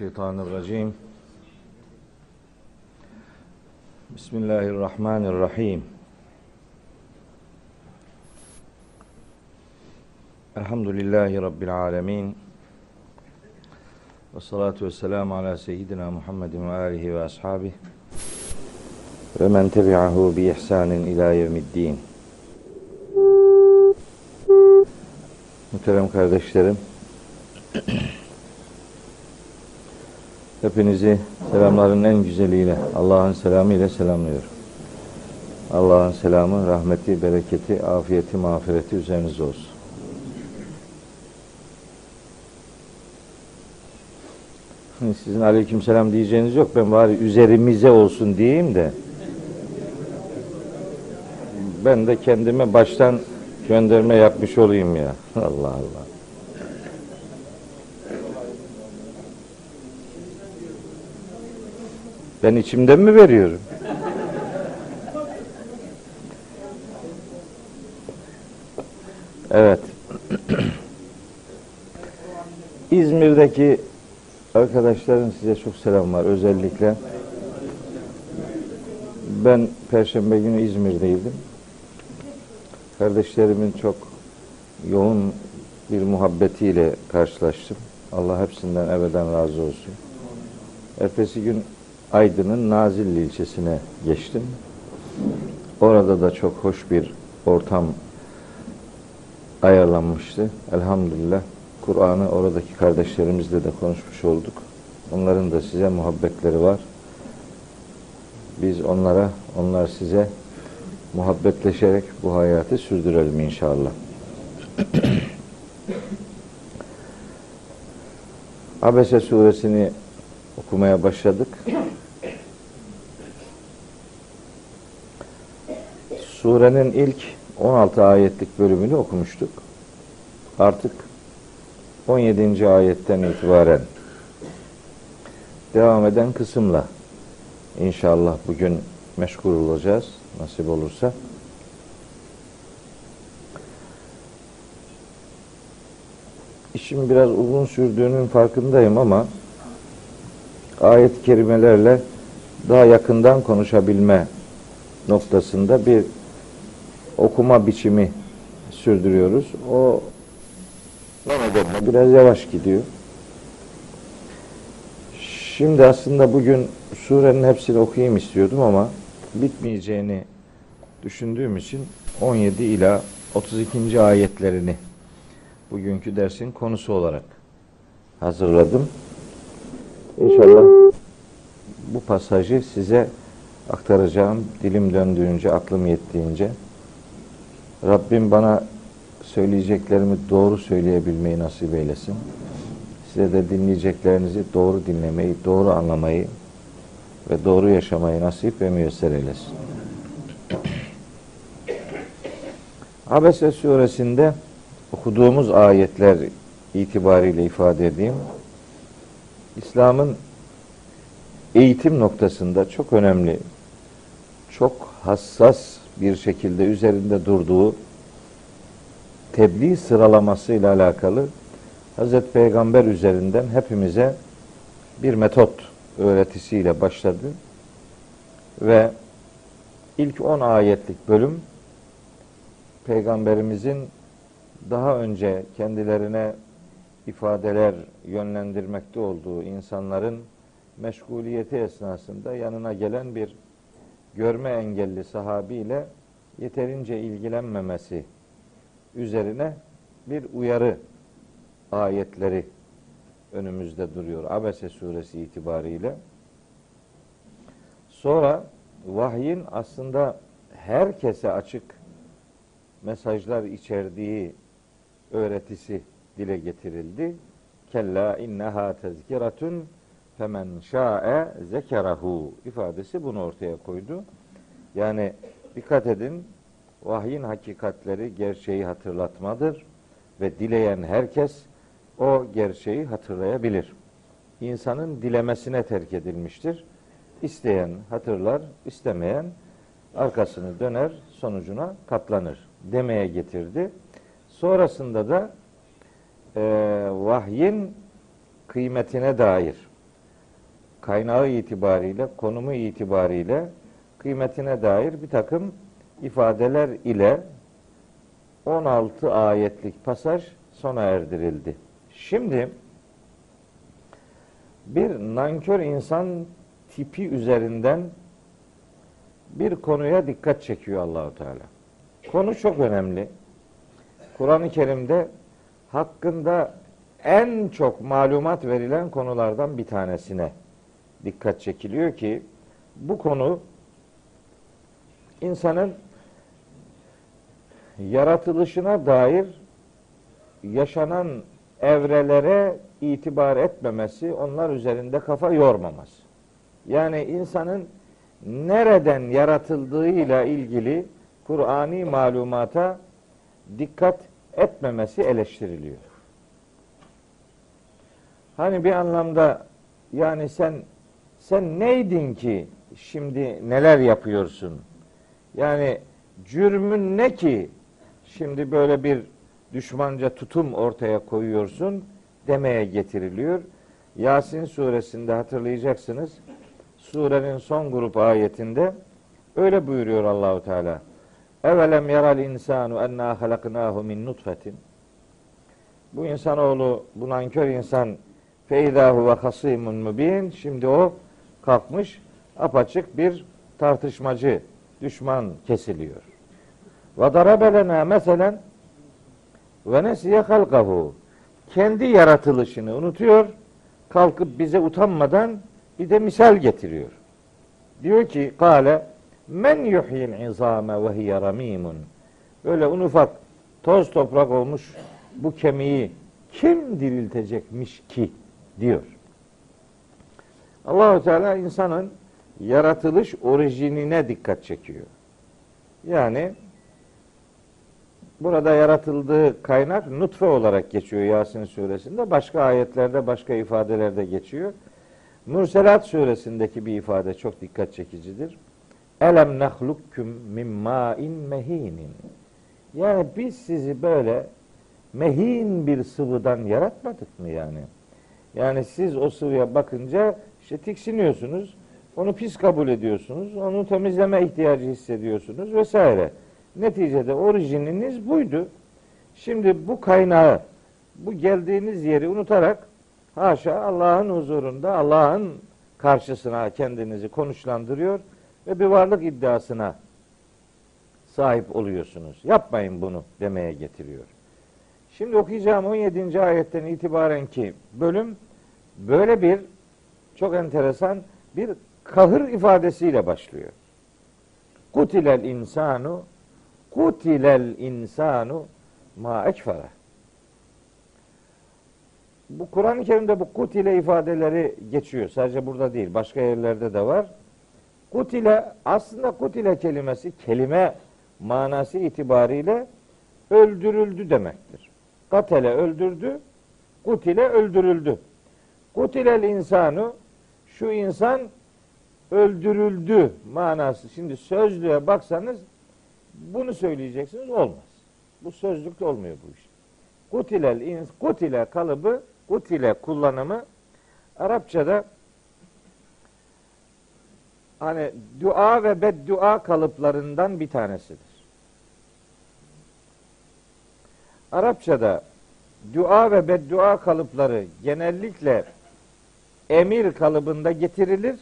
الشيطان الرجيم. بسم الله الرحمن الرحيم. الحمد لله رب العالمين. والصلاة والسلام على سيدنا محمد وآله وأصحابه ومن تبعه بإحسان إلى يوم الدين. Muhterem kardeşlerim hepinizi selamların en güzeliyle, Allah'ın selamı ile selamlıyorum. Allah'ın selamı, rahmeti, bereketi, afiyeti, mağfireti üzerinize olsun. Sizin aleyküm selam diyeceğiniz yok. Ben bari üzerimize olsun diyeyim de. Ben de kendime baştan gönderme yapmış olayım ya. Allah Allah. Ben içimden mi veriyorum? Evet. İzmir'deki arkadaşların size çok selam var özellikle. Ben Perşembe günü İzmir'deydim. Kardeşlerimin çok yoğun bir muhabbetiyle karşılaştım. Allah hepsinden ebeden razı olsun. Ertesi gün Aydın'ın Nazilli ilçesine geçtim. Orada da çok hoş bir ortam ayarlanmıştı. Elhamdülillah Kur'an'ı oradaki kardeşlerimizle de konuşmuş olduk. Onların da size muhabbetleri var. Biz onlara, onlar size muhabbetleşerek bu hayatı sürdürelim inşallah. Abese suresini okumaya başladık. Surenin ilk 16 ayetlik bölümünü okumuştuk. Artık 17. ayetten itibaren devam eden kısımla inşallah bugün meşgul olacağız nasip olursa. İşim biraz uzun sürdüğünün farkındayım ama ayet-i kerimelerle daha yakından konuşabilme noktasında bir okuma biçimi sürdürüyoruz. O nedenle biraz yavaş gidiyor. Şimdi aslında bugün surenin hepsini okuyayım istiyordum ama bitmeyeceğini düşündüğüm için 17 ila 32. ayetlerini bugünkü dersin konusu olarak hazırladım. İnşallah bu pasajı size aktaracağım dilim döndüğünce, aklım yettiğince. Rabbim bana söyleyeceklerimi doğru söyleyebilmeyi nasip eylesin. Size de dinleyeceklerinizi doğru dinlemeyi, doğru anlamayı ve doğru yaşamayı nasip ve müyesser eylesin. Abese suresinde okuduğumuz ayetler itibariyle ifade edeyim. İslam'ın eğitim noktasında çok önemli, çok hassas bir şekilde üzerinde durduğu tebliğ sıralaması ile alakalı Hazreti Peygamber üzerinden hepimize bir metot öğretisiyle başladı. Ve ilk 10 ayetlik bölüm Peygamberimizin daha önce kendilerine ifadeler yönlendirmekte olduğu insanların meşguliyeti esnasında yanına gelen bir görme engelli sahabiyle yeterince ilgilenmemesi üzerine bir uyarı ayetleri önümüzde duruyor. Abese suresi itibariyle. Sonra vahyin aslında herkese açık mesajlar içerdiği öğretisi dile getirildi. Kella inneha tezkiratun femen şa'e zekerahu ifadesi bunu ortaya koydu. Yani dikkat edin vahyin hakikatleri gerçeği hatırlatmadır ve dileyen herkes o gerçeği hatırlayabilir. İnsanın dilemesine terk edilmiştir. İsteyen hatırlar, istemeyen arkasını döner, sonucuna katlanır demeye getirdi. Sonrasında da e, vahyin kıymetine dair kaynağı itibariyle, konumu itibariyle kıymetine dair bir takım ifadeler ile 16 ayetlik pasaj sona erdirildi. Şimdi bir nankör insan tipi üzerinden bir konuya dikkat çekiyor Allahu Teala. Konu çok önemli. Kur'an-ı Kerim'de hakkında en çok malumat verilen konulardan bir tanesine dikkat çekiliyor ki bu konu insanın yaratılışına dair yaşanan evrelere itibar etmemesi, onlar üzerinde kafa yormaması. Yani insanın nereden yaratıldığıyla ilgili Kur'ani malumata dikkat etmemesi eleştiriliyor. Hani bir anlamda yani sen sen neydin ki şimdi neler yapıyorsun? Yani cürmün ne ki şimdi böyle bir düşmanca tutum ortaya koyuyorsun demeye getiriliyor. Yasin suresinde hatırlayacaksınız. Surenin son grup ayetinde öyle buyuruyor Allahu Teala. Evelem yaral insanu enna halaknahu min nutfetin. Bu insanoğlu, bu nankör insan feydahu ve hasimun mübin. Şimdi o kalkmış apaçık bir tartışmacı, düşman kesiliyor. Ve darabelena meselen ve nesiye halkahu. Kendi yaratılışını unutuyor, kalkıp bize utanmadan bir de misal getiriyor. Diyor ki kale men yuhyil izame ve hiye ramimun. Böyle un ufak toz toprak olmuş bu kemiği kim diriltecekmiş ki diyor. Allahu Teala insanın yaratılış orijinine dikkat çekiyor. Yani burada yaratıldığı kaynak nutfe olarak geçiyor Yasin suresinde. Başka ayetlerde, başka ifadelerde geçiyor. Mürselat suresindeki bir ifade çok dikkat çekicidir. Elem nehlukküm min ma'in mehinin. Yani biz sizi böyle mehin bir sıvıdan yaratmadık mı yani? Yani siz o sıvıya bakınca işte tiksiniyorsunuz. Onu pis kabul ediyorsunuz. Onu temizleme ihtiyacı hissediyorsunuz vesaire. Neticede orijininiz buydu. Şimdi bu kaynağı, bu geldiğiniz yeri unutarak haşa Allah'ın huzurunda, Allah'ın karşısına kendinizi konuşlandırıyor ve bir varlık iddiasına sahip oluyorsunuz. Yapmayın bunu demeye getiriyor. Şimdi okuyacağım 17. ayetten itibaren ki bölüm böyle bir çok enteresan bir kahır ifadesiyle başlıyor. Kutilel insanu kutilel insanu ma ekfere. Bu Kur'an-ı Kerim'de bu kutile ifadeleri geçiyor. Sadece burada değil, başka yerlerde de var. Kutile aslında kutile kelimesi kelime manası itibariyle öldürüldü demektir. Katele öldürdü, kutile öldürüldü. Kutilel insanu şu insan öldürüldü manası. Şimdi sözlüğe baksanız bunu söyleyeceksiniz olmaz. Bu sözlükte olmuyor bu iş. Kutilel kutile kalıbı, kutile kullanımı Arapçada hani dua ve beddua kalıplarından bir tanesidir. Arapçada dua ve beddua kalıpları genellikle emir kalıbında getirilir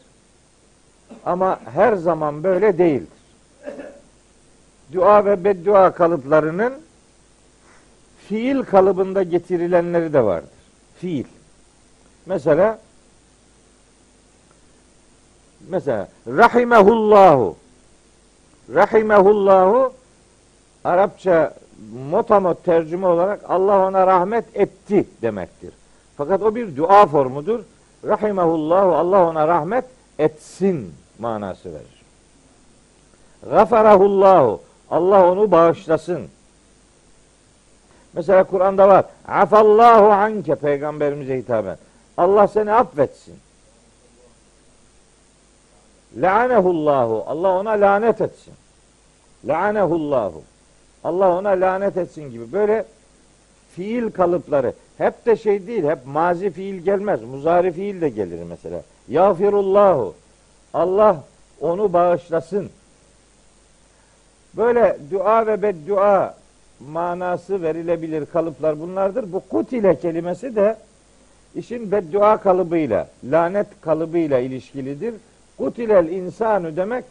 ama her zaman böyle değildir. Dua ve beddua kalıplarının fiil kalıbında getirilenleri de vardır. Fiil. Mesela mesela rahimehullahu rahimehullahu Arapça motamot tercüme olarak Allah ona rahmet etti demektir. Fakat o bir dua formudur. Rahimehullahu Allah ona rahmet etsin manası verir. Gafarahullahu Allah onu bağışlasın. Mesela Kur'an'da var. Afallahu anke peygamberimize hitaben. Allah seni affetsin. La'anehullahu. Allah ona lanet etsin. La'anehullahu. Allah ona lanet etsin gibi böyle fiil kalıpları hep de şey değil, hep mazi fiil gelmez. Muzari fiil de gelir mesela. Yağfirullahu. Allah onu bağışlasın. Böyle dua ve beddua manası verilebilir kalıplar bunlardır. Bu kutile kelimesi de işin beddua kalıbıyla, lanet kalıbıyla ilişkilidir. Kutilel insanu demek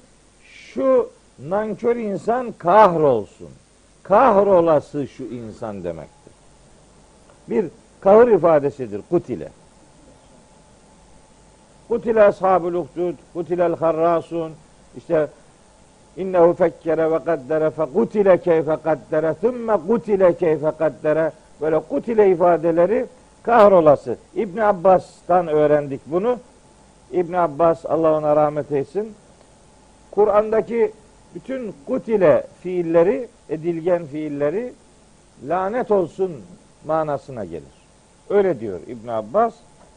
şu nankör insan kahrolsun. Kahrolası şu insan demektir. Bir kahır ifadesidir kutile. Kutile ashabul uhdud, kutilel harrasun, işte innehu fekkere ve kaddere fe kutile keyfe kaddere thümme kutile keyfe kaddere böyle kutile ifadeleri kahrolası. İbn Abbas'tan öğrendik bunu. İbn Abbas Allah ona rahmet etsin. Kur'an'daki bütün kutile fiilleri, edilgen fiilleri lanet olsun manasına gelir. Öyle diyor İbn Abbas.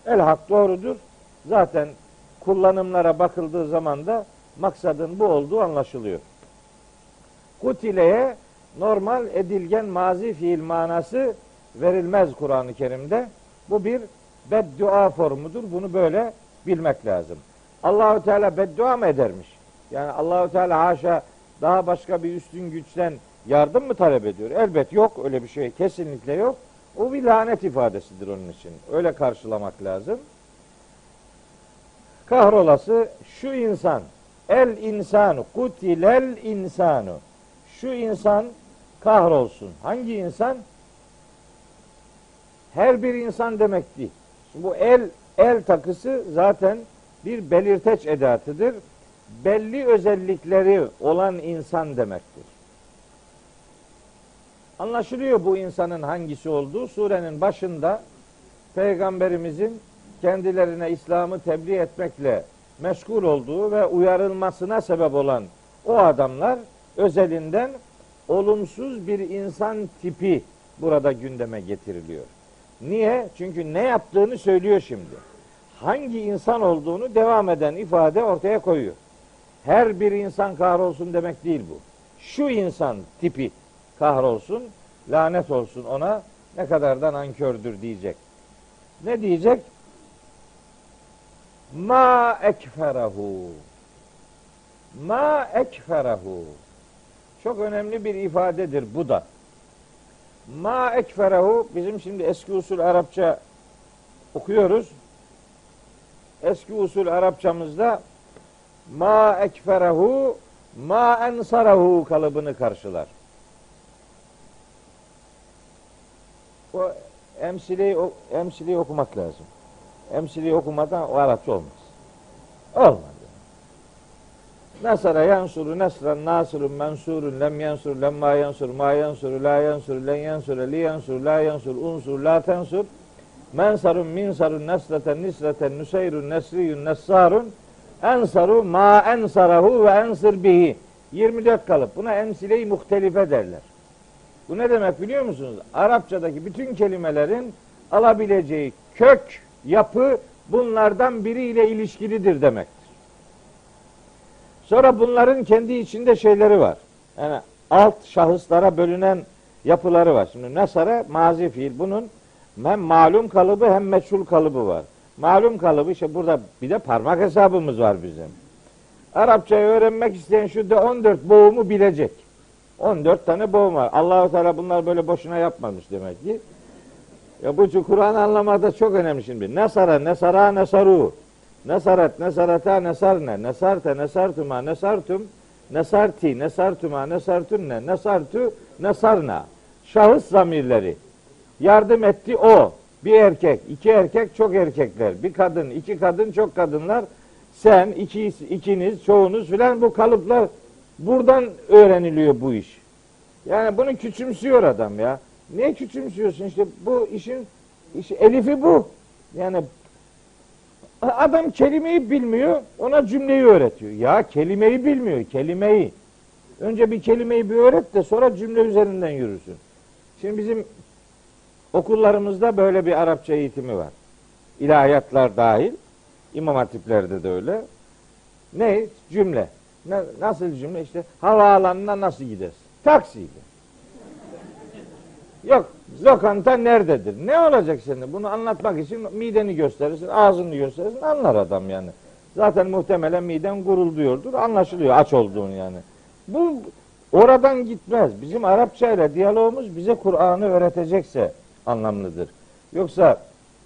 El hak doğrudur. Zaten kullanımlara bakıldığı zaman da maksadın bu olduğu anlaşılıyor. Kutileye normal edilgen mazi fiil manası verilmez Kur'an-ı Kerim'de. Bu bir beddua formudur. Bunu böyle bilmek lazım. Allahu Teala beddua mı edermiş? Yani Allahu Teala haşa daha başka bir üstün güçten yardım mı talep ediyor? Elbet yok öyle bir şey. Kesinlikle yok. O bir lanet ifadesidir onun için. Öyle karşılamak lazım. Kahrolası şu insan el insanu kutilel insanu şu insan kahrolsun. Hangi insan? Her bir insan demek değil. Şimdi bu el el takısı zaten bir belirteç edatıdır. Belli özellikleri olan insan demektir. Anlaşılıyor bu insanın hangisi olduğu. Surenin başında Peygamberimizin kendilerine İslam'ı tebliğ etmekle meşgul olduğu ve uyarılmasına sebep olan o adamlar özelinden olumsuz bir insan tipi burada gündeme getiriliyor. Niye? Çünkü ne yaptığını söylüyor şimdi. Hangi insan olduğunu devam eden ifade ortaya koyuyor. Her bir insan kahrolsun demek değil bu. Şu insan tipi kahrolsun, lanet olsun ona ne kadar da nankördür diyecek. Ne diyecek? Ma ekferahu. Ma ekferahu. Çok önemli bir ifadedir bu da. Ma ekferahu bizim şimdi eski usul Arapça okuyoruz. Eski usul Arapçamızda ma ekferahu ma ensarahu kalıbını karşılar. O emsileyi, emsileyi okumak lazım. Emsileyi okumadan o Arapça olmaz. Olmaz. Nasara yansuru nesran nasirun mensurun lem yansur lemma yansur ma yansur la yansur len yansur li yansur la yansur unsur la tensur mensarun minsarun nesreten nisreten nüseyrun nesriyun nessarun ensaru ma ensarahu ve ensir bihi 24 kalıp buna emsile-i muhtelife derler. Bu ne demek biliyor musunuz? Arapçadaki bütün kelimelerin alabileceği kök, yapı bunlardan biriyle ilişkilidir demektir. Sonra bunların kendi içinde şeyleri var. Yani alt şahıslara bölünen yapıları var. Şimdi nasara mazi fiil bunun hem malum kalıbı hem meçhul kalıbı var. Malum kalıbı işte burada bir de parmak hesabımız var bizim. Arapçayı öğrenmek isteyen şu da 14 boğumu bilecek. 14 tane boğum var. Allahu Teala bunlar böyle boşuna yapmamış demek ki. Ya bu Kur'an anlamada çok önemli şimdi. Nesara, nesara, nesaru. Nesaret, nesarata, nesarne. Nesarte, nesartuma, nesartum. Nesarti, nesartuma, nesartunne. Nesartu, nesarna. Şahıs zamirleri. Yardım etti o. Bir erkek, iki erkek, çok erkekler. Bir kadın, iki kadın, çok kadınlar. Sen, iki, ikiniz, çoğunuz filan bu kalıplar buradan öğreniliyor bu iş. Yani bunu küçümsüyor adam ya. Niye küçümsüyorsun işte bu işin işi, elifi bu. Yani adam kelimeyi bilmiyor ona cümleyi öğretiyor. Ya kelimeyi bilmiyor kelimeyi. Önce bir kelimeyi bir öğret de sonra cümle üzerinden yürüsün. Şimdi bizim okullarımızda böyle bir Arapça eğitimi var. İlahiyatlar dahil. İmam hatiplerde de öyle. Ne? Cümle. Ne, nasıl cümle? İşte havaalanına nasıl gidersin? Taksiyle. Yok lokanta nerededir? Ne olacak şimdi? Bunu anlatmak için mideni gösterirsin, ağzını gösterirsin anlar adam yani. Zaten muhtemelen miden gurulduyordur. Anlaşılıyor aç olduğun yani. Bu oradan gitmez. Bizim Arapça ile diyalogumuz bize Kur'an'ı öğretecekse anlamlıdır. Yoksa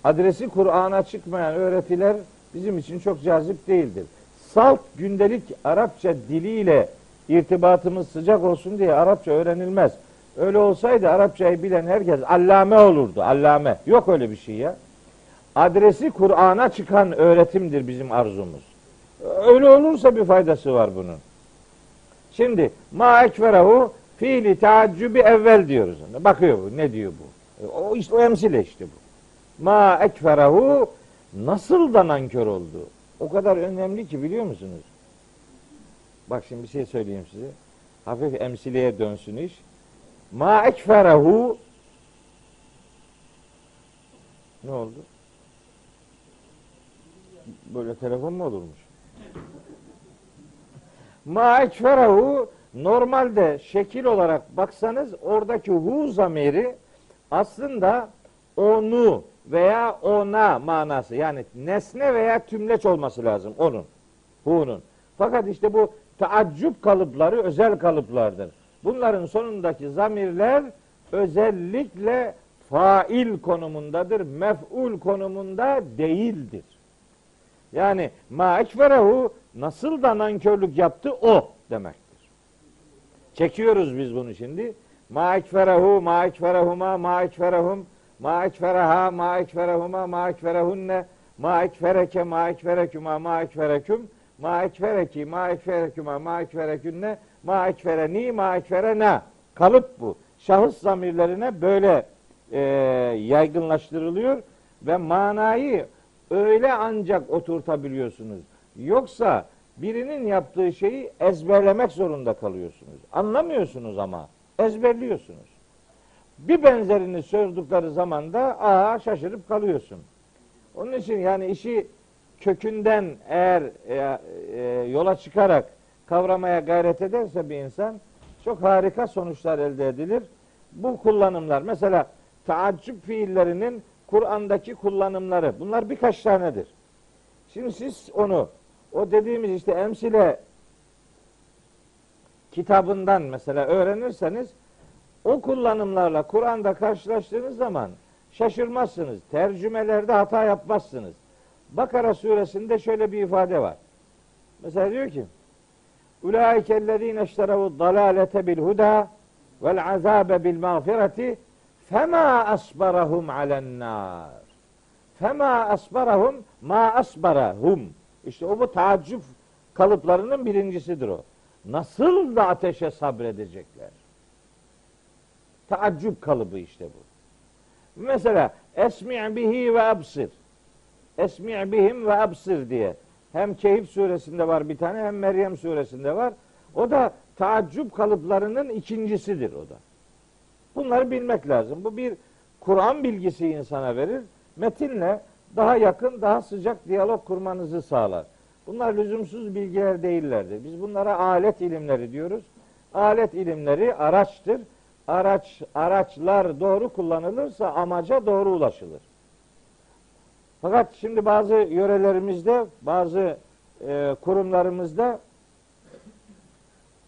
adresi Kur'an'a çıkmayan öğretiler bizim için çok cazip değildir. Salt gündelik Arapça diliyle irtibatımız sıcak olsun diye Arapça öğrenilmez. Öyle olsaydı Arapçayı bilen herkes allame olurdu. Allame. Yok öyle bir şey ya. Adresi Kur'an'a çıkan öğretimdir bizim arzumuz. Öyle olursa bir faydası var bunun. Şimdi ma ekferahu fiili taaccübi evvel diyoruz. Bakıyor bu. Ne diyor bu? O işte o emsile işte bu. Ma ekferahu nasıl da nankör oldu. O kadar önemli ki biliyor musunuz? Bak şimdi bir şey söyleyeyim size. Hafif emsileye dönsün iş. Ma ekferahu ne oldu? Böyle telefon mu olurmuş? Ma ekferahu normalde şekil olarak baksanız oradaki hu zamiri aslında onu veya ona manası yani nesne veya tümleç olması lazım onun. Hu'nun. Fakat işte bu taaccüp kalıpları özel kalıplardır. Bunların sonundaki zamirler özellikle fail konumundadır. Mef'ul konumunda değildir. Yani ma ekferehu nasıl da nankörlük yaptı o demektir. Çekiyoruz biz bunu şimdi. Ma ekferehu, ma ekferehuma, ma ekferehum, ma ekfereha, ma ekferehuma, ma ekferehunne, ma ekfereke, ma ekferekuma, ma ekfereküm, ma ekfereki, ma ekferekuma, ma ekferekünne, ma ekfereni, ma ekferena. Kalıp bu. Şahıs zamirlerine böyle e, yaygınlaştırılıyor ve manayı öyle ancak oturtabiliyorsunuz. Yoksa birinin yaptığı şeyi ezberlemek zorunda kalıyorsunuz. Anlamıyorsunuz ama ezberliyorsunuz. Bir benzerini sordukları zaman da aa şaşırıp kalıyorsun. Onun için yani işi kökünden eğer e, e, yola çıkarak kavramaya gayret ederse bir insan çok harika sonuçlar elde edilir. Bu kullanımlar mesela taaccüp fiillerinin Kur'an'daki kullanımları bunlar birkaç tanedir. Şimdi siz onu o dediğimiz işte emsile kitabından mesela öğrenirseniz o kullanımlarla Kur'an'da karşılaştığınız zaman şaşırmazsınız. Tercümelerde hata yapmazsınız. Bakara suresinde şöyle bir ifade var. Mesela diyor ki Ulaike ellezine işterevu dalalete bil huda vel azabe bil mağfireti fema asbarahum alen nar. Fema asbarahum ma asbarahum. İşte o bu taaccüp kalıplarının birincisidir o. Nasıl da ateşe sabredecekler? Taaccüp kalıbı işte bu. Mesela esmi' bihi ve absir. Esmi' bihim ve absir diye. Hem Kehif suresinde var bir tane hem Meryem suresinde var. O da taaccüp kalıplarının ikincisidir o da. Bunları bilmek lazım. Bu bir Kur'an bilgisi insana verir. Metinle daha yakın, daha sıcak diyalog kurmanızı sağlar. Bunlar lüzumsuz bilgiler değillerdir. Biz bunlara alet ilimleri diyoruz. Alet ilimleri araçtır. Araç araçlar doğru kullanılırsa amaca doğru ulaşılır. Fakat şimdi bazı yörelerimizde, bazı e, kurumlarımızda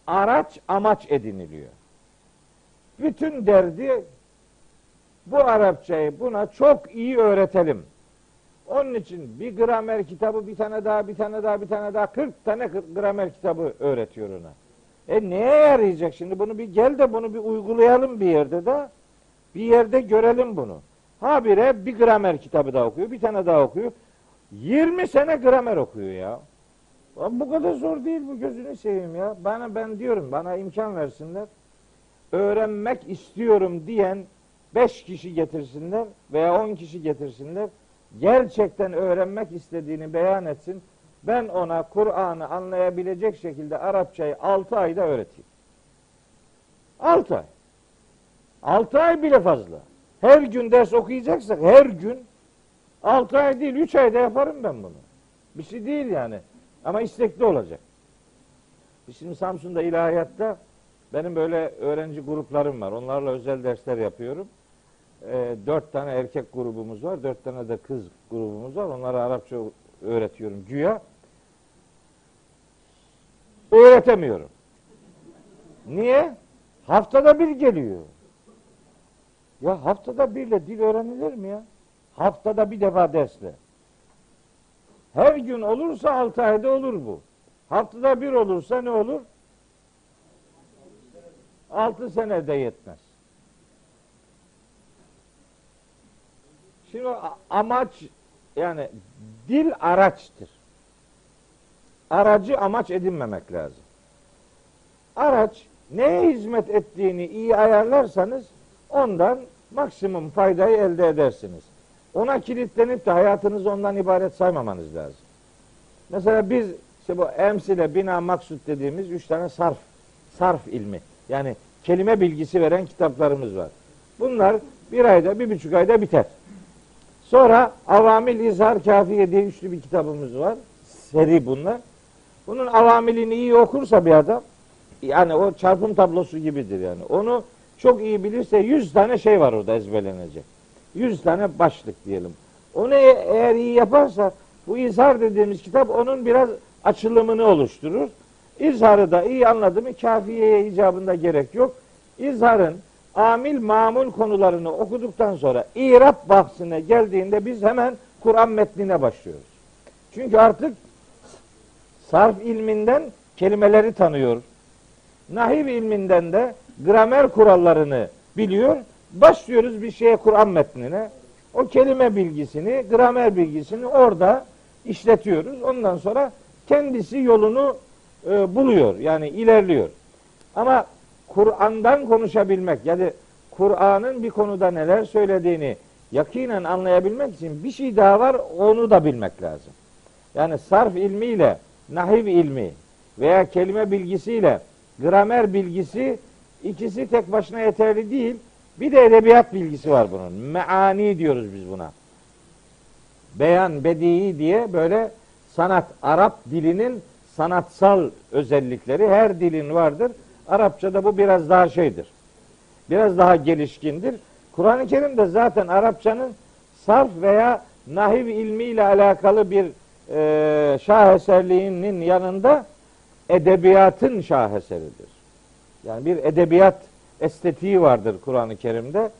araç amaç ediniliyor. Bütün derdi bu Arapçayı buna çok iyi öğretelim. Onun için bir gramer kitabı bir tane daha bir tane daha bir tane daha 40 tane gramer kitabı öğretiyor ona. E neye yarayacak şimdi bunu bir gel de bunu bir uygulayalım bir yerde de bir yerde görelim bunu. Habire bir gramer kitabı daha okuyor bir tane daha okuyor. 20 sene gramer okuyor ya. Bu kadar zor değil bu gözünü seveyim ya. Bana ben diyorum bana imkan versinler. Öğrenmek istiyorum diyen 5 kişi getirsinler veya 10 kişi getirsinler. Gerçekten öğrenmek istediğini beyan etsin. Ben ona Kur'an'ı anlayabilecek şekilde Arapçayı 6 ayda öğreteyim. 6 ay. 6 ay bile fazla. Her gün ders okuyacaksak her gün 6 ay değil 3 ayda yaparım ben bunu. Bir şey değil yani. Ama istekli olacak. Şimdi Samsun'da ilahiyatta Benim böyle öğrenci gruplarım var. Onlarla özel dersler yapıyorum. E, dört tane erkek grubumuz var. Dört tane de kız grubumuz var. Onlara Arapça öğretiyorum. Güya öğretemiyorum. Niye? Haftada bir geliyor. Ya haftada birle dil öğrenilir mi ya? Haftada bir defa dersle. Her gün olursa altı ayda olur bu. Haftada bir olursa ne olur? Altı senede yetmez. Şimdi amaç yani dil araçtır. Aracı amaç edinmemek lazım. Araç neye hizmet ettiğini iyi ayarlarsanız ondan maksimum faydayı elde edersiniz. Ona kilitlenip de hayatınızı ondan ibaret saymamanız lazım. Mesela biz işte bu emsile, bina, maksut dediğimiz üç tane sarf, sarf ilmi. Yani kelime bilgisi veren kitaplarımız var. Bunlar bir ayda, bir buçuk ayda biter. Sonra Avamil İzhar Kafiye diye üçlü bir kitabımız var. Seri bunlar. Bunun avamilini iyi okursa bir adam yani o çarpım tablosu gibidir yani. Onu çok iyi bilirse yüz tane şey var orada ezberlenecek. Yüz tane başlık diyelim. Onu e- eğer iyi yaparsa bu izhar dediğimiz kitap onun biraz açılımını oluşturur. İzharı da iyi anladı mı kafiyeye icabında gerek yok. İzharın amil mamul konularını okuduktan sonra İrab bahsine geldiğinde biz hemen Kur'an metnine başlıyoruz. Çünkü artık sarf ilminden kelimeleri tanıyor. Nahiv ilminden de gramer kurallarını biliyor. Başlıyoruz bir şeye Kur'an metnine. O kelime bilgisini, gramer bilgisini orada işletiyoruz. Ondan sonra kendisi yolunu e, buluyor. Yani ilerliyor. Ama Kur'an'dan konuşabilmek yani Kur'an'ın bir konuda neler söylediğini yakinen anlayabilmek için bir şey daha var onu da bilmek lazım. Yani sarf ilmiyle nahiv ilmi veya kelime bilgisiyle gramer bilgisi ikisi tek başına yeterli değil. Bir de edebiyat bilgisi var bunun. Meani diyoruz biz buna. Beyan, bedii diye böyle sanat, Arap dilinin sanatsal özellikleri her dilin vardır. Arapçada bu biraz daha şeydir. Biraz daha gelişkindir. Kur'an-ı Kerim'de zaten Arapçanın sarf veya nahiv ilmiyle alakalı bir e, şaheserliğinin yanında edebiyatın şaheseridir. Yani bir edebiyat estetiği vardır Kur'an-ı Kerim'de.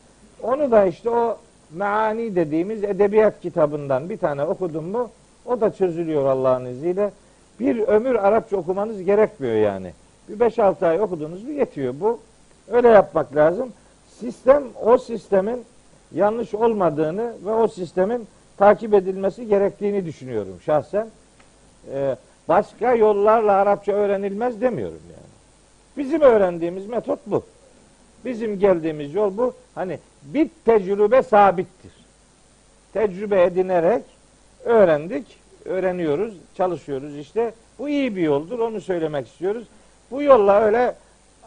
Onu da işte o meani dediğimiz edebiyat kitabından bir tane okudum mu o da çözülüyor Allah'ın izniyle. Bir ömür Arapça okumanız gerekmiyor yani. Bir 5-6 ay okudunuz mu yetiyor bu. Öyle yapmak lazım. Sistem o sistemin yanlış olmadığını ve o sistemin takip edilmesi gerektiğini düşünüyorum şahsen. Ee, başka yollarla Arapça öğrenilmez demiyorum yani. Bizim öğrendiğimiz metot bu. Bizim geldiğimiz yol bu. Hani bir tecrübe sabittir. Tecrübe edinerek öğrendik, öğreniyoruz, çalışıyoruz işte. Bu iyi bir yoldur. Onu söylemek istiyoruz. Bu yolla öyle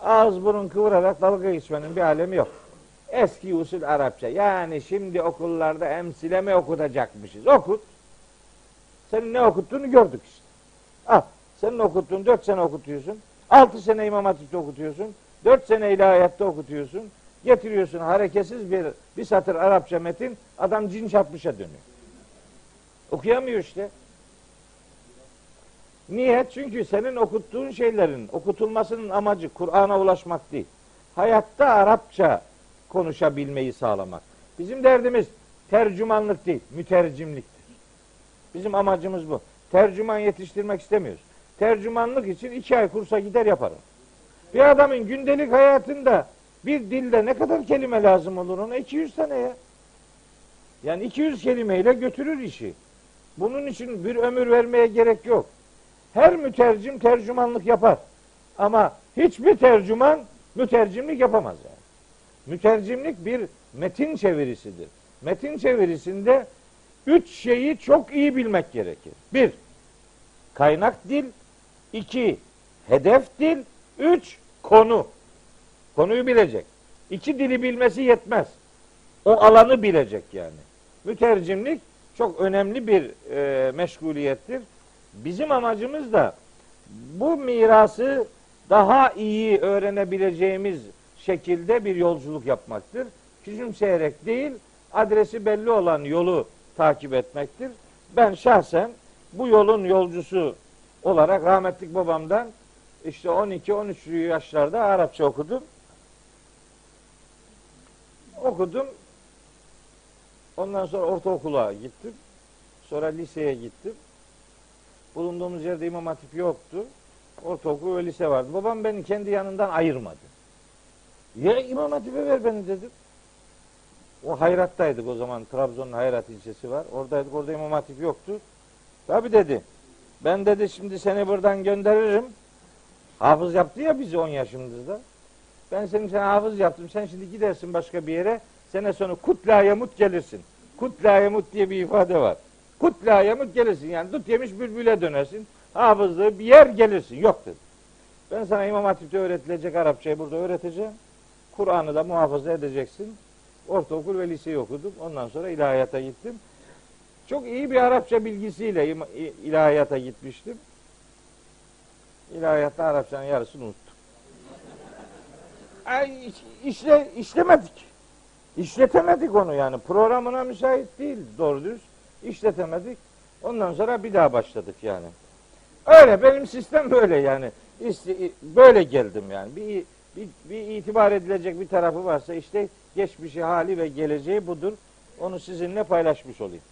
ağız burun kıvırarak dalga geçmenin bir alemi yok. Eski usul Arapça. Yani şimdi okullarda emsile mi okutacakmışız? Okut. Senin ne okuttuğunu gördük işte. Al. Senin okuttuğun dört sene okutuyorsun. Altı sene İmam Hatip'te okutuyorsun. Dört sene ilahiyatta okutuyorsun. Getiriyorsun hareketsiz bir bir satır Arapça metin. Adam cin çarpmışa dönüyor. Okuyamıyor işte. Niye? Çünkü senin okuttuğun şeylerin okutulmasının amacı Kur'an'a ulaşmak değil. Hayatta Arapça konuşabilmeyi sağlamak. Bizim derdimiz tercümanlık değil, mütercimliktir. Bizim amacımız bu. Tercüman yetiştirmek istemiyoruz. Tercümanlık için iki ay kursa gider yaparım. Bir adamın gündelik hayatında bir dilde ne kadar kelime lazım olur ona? 200 tane ya. Yani 200 kelimeyle götürür işi. Bunun için bir ömür vermeye gerek yok. Her mütercim tercümanlık yapar. Ama hiçbir tercüman mütercimlik yapamaz yani. Mütercimlik bir metin çevirisidir. Metin çevirisinde üç şeyi çok iyi bilmek gerekir. Bir, kaynak dil. iki hedef dil. Üç, konu. Konuyu bilecek. İki dili bilmesi yetmez. O alanı bilecek yani. Mütercimlik çok önemli bir e, meşguliyettir. Bizim amacımız da bu mirası daha iyi öğrenebileceğimiz şekilde bir yolculuk yapmaktır. Küçümseyerek değil, adresi belli olan yolu takip etmektir. Ben şahsen bu yolun yolcusu olarak rahmetlik babamdan işte 12-13 yaşlarda Arapça okudum. Okudum. Ondan sonra ortaokula gittim. Sonra liseye gittim. Bulunduğumuz yerde imam hatip yoktu. Ortaokul ve lise vardı. Babam beni kendi yanından ayırmadı. Ya imam hatipe ver beni dedim. O Hayrat'taydık o zaman. Trabzon'un Hayrat ilçesi var. Oradaydık. Orada imam hatip yoktu. Tabi dedi. Ben dedi şimdi seni buradan gönderirim. Hafız yaptı ya bizi 10 yaşımızda. Ben seni sen hafız yaptım. Sen şimdi gidersin başka bir yere. Sene sonu kutla yamut gelirsin. Kutla yamut diye bir ifade var. Kutla yamut gelirsin. Yani tut yemiş bülbüle dönersin. Hafızlığı bir yer gelirsin. Yok dedi. Ben sana İmam Hatip'te öğretilecek Arapçayı burada öğreteceğim. Kur'an'ı da muhafaza edeceksin. Ortaokul ve liseyi okudum. Ondan sonra ilahiyata gittim. Çok iyi bir Arapça bilgisiyle ilahiyata gitmiştim. İlahiyatta Arapçanın yarısını unuttum. İş- işle, işlemedik. İşletemedik onu yani. Programına müsait değil doğru düz. İşletemedik. Ondan sonra bir daha başladık yani. Öyle benim sistem böyle yani. İşte, böyle geldim yani. Bir, bir, bir itibar edilecek bir tarafı varsa işte geçmişi, hali ve geleceği budur. Onu sizinle paylaşmış olayım.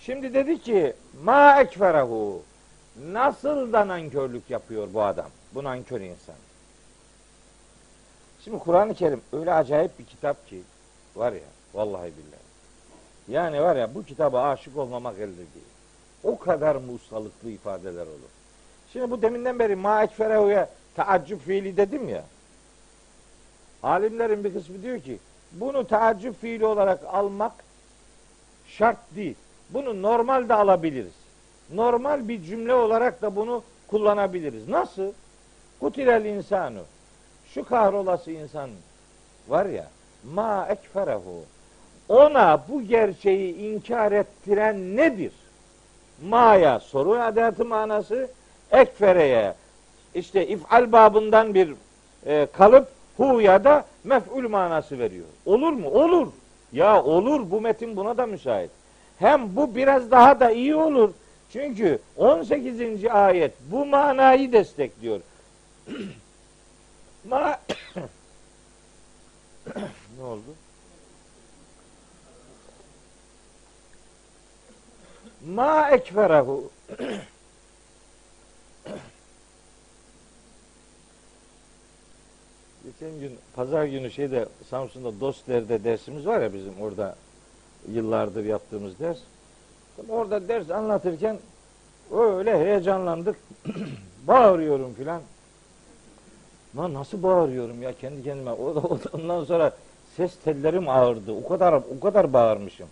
Şimdi dedi ki ma ekferahu nasıl da nankörlük yapıyor bu adam? Bu nankör insan. Şimdi Kur'an-ı Kerim öyle acayip bir kitap ki var ya vallahi billahi. Yani var ya bu kitaba aşık olmamak elde değil. O kadar musalıklı ifadeler olur. Şimdi bu deminden beri ma ekferahu'ya taaccüp fiili dedim ya. Alimlerin bir kısmı diyor ki bunu taaccüp fiili olarak almak şart değil. Bunu normal de alabiliriz. Normal bir cümle olarak da bunu kullanabiliriz. Nasıl? Kutilel insanu. Şu kahrolası insan var ya ma ekferehu. Ona bu gerçeği inkar ettiren nedir? Ma'ya soru adatı manası ekfereye işte if'al babından bir e, kalıp hu'ya da mef'ul manası veriyor. Olur mu? Olur. Ya olur. Bu metin buna da müsait. Hem bu biraz daha da iyi olur. Çünkü 18. ayet bu manayı destekliyor. Ma ne oldu? Ma ekferahu Geçen gün pazar günü şeyde Samsun'da Dostler'de dersimiz var ya bizim orada yıllardır yaptığımız ders. Orada ders anlatırken öyle heyecanlandık. Bağırıyorum filan. Lan nasıl bağırıyorum ya kendi kendime. Ondan sonra ses tellerim ağırdı. O kadar o kadar bağırmışım.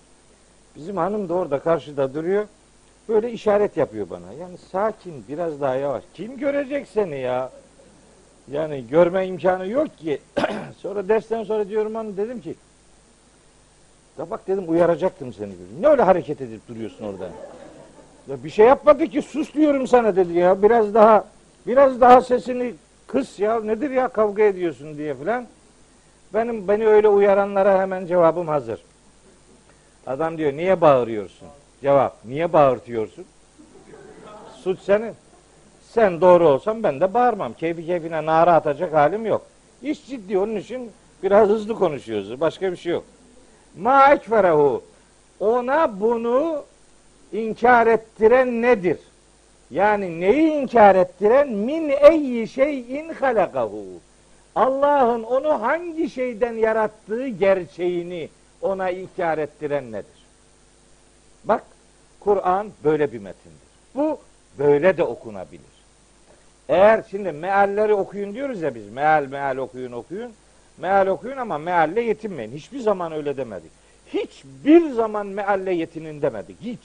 Bizim hanım da orada karşıda duruyor. Böyle işaret yapıyor bana. Yani sakin biraz daha yavaş. Kim görecek seni ya? Yani görme imkanı yok ki. sonra dersten sonra diyorum hanım dedim ki da bak dedim uyaracaktım seni dedim. Ne öyle hareket edip duruyorsun orada? Ya bir şey yapmadı ki sus diyorum sana dedi ya. Biraz daha biraz daha sesini kıs ya. Nedir ya kavga ediyorsun diye filan. Benim beni öyle uyaranlara hemen cevabım hazır. Adam diyor niye bağırıyorsun? Cevap niye bağırtıyorsun? Suç senin. Sen doğru olsan ben de bağırmam. Keyfi keyfine nara atacak halim yok. İş ciddi onun için biraz hızlı konuşuyoruz. Başka bir şey yok. Ma ekferehu. Ona bunu inkar ettiren nedir? Yani neyi inkar ettiren? Min eyyi şeyin halakahu. Allah'ın onu hangi şeyden yarattığı gerçeğini ona inkar ettiren nedir? Bak Kur'an böyle bir metindir. Bu böyle de okunabilir. Eğer şimdi mealleri okuyun diyoruz ya biz. Meal meal okuyun okuyun. Meal okuyun ama mealle yetinmeyin. Hiçbir zaman öyle demedik. Hiçbir zaman mealle yetinin demedik. Hiç.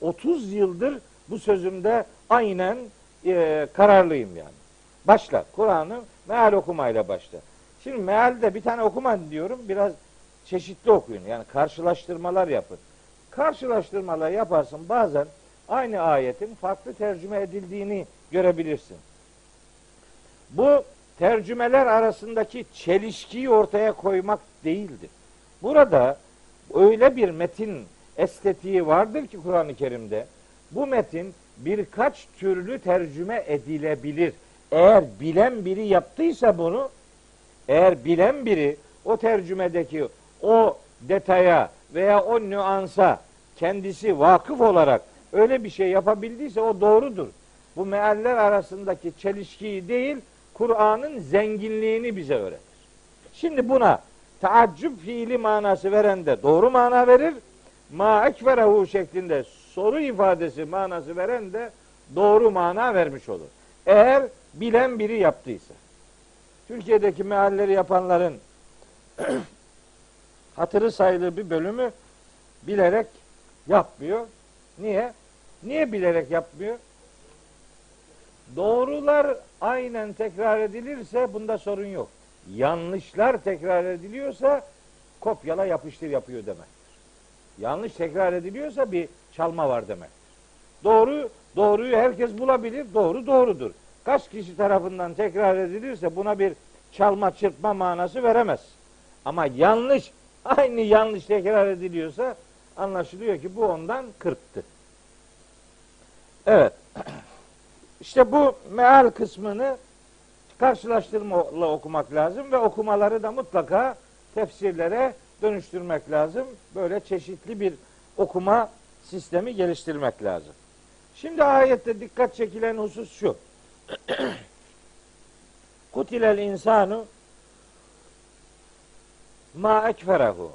30 yıldır bu sözümde aynen e, kararlıyım yani. Başla. Kur'an'ı meal okumayla başla. Şimdi mealde bir tane okuma diyorum. Biraz çeşitli okuyun. Yani karşılaştırmalar yapın. Karşılaştırmalar yaparsın bazen aynı ayetin farklı tercüme edildiğini görebilirsin. Bu tercümeler arasındaki çelişkiyi ortaya koymak değildir. Burada öyle bir metin estetiği vardır ki Kur'an-ı Kerim'de bu metin birkaç türlü tercüme edilebilir. Eğer bilen biri yaptıysa bunu, eğer bilen biri o tercümedeki o detaya veya o nüansa kendisi vakıf olarak öyle bir şey yapabildiyse o doğrudur. Bu mealler arasındaki çelişkiyi değil, Kur'an'ın zenginliğini bize öğretir. Şimdi buna taaccüp fiili manası veren de doğru mana verir. Ma ekverehu şeklinde soru ifadesi manası veren de doğru mana vermiş olur. Eğer bilen biri yaptıysa. Türkiye'deki mealleri yapanların hatırı sayılır bir bölümü bilerek yapmıyor. Niye? Niye bilerek yapmıyor? Doğrular aynen tekrar edilirse bunda sorun yok. Yanlışlar tekrar ediliyorsa kopyala yapıştır yapıyor demektir. Yanlış tekrar ediliyorsa bir çalma var demektir. Doğru, doğruyu herkes bulabilir. Doğru doğrudur. Kaç kişi tarafından tekrar edilirse buna bir çalma çırpma manası veremez. Ama yanlış, aynı yanlış tekrar ediliyorsa anlaşılıyor ki bu ondan kırptı. Evet. İşte bu meal kısmını karşılaştırmalı okumak lazım ve okumaları da mutlaka tefsirlere dönüştürmek lazım. Böyle çeşitli bir okuma sistemi geliştirmek lazım. Şimdi ayette dikkat çekilen husus şu. Kutilel insanu ma ekferehu.